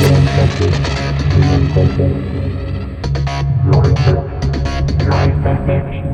Your perfection. Your perfection.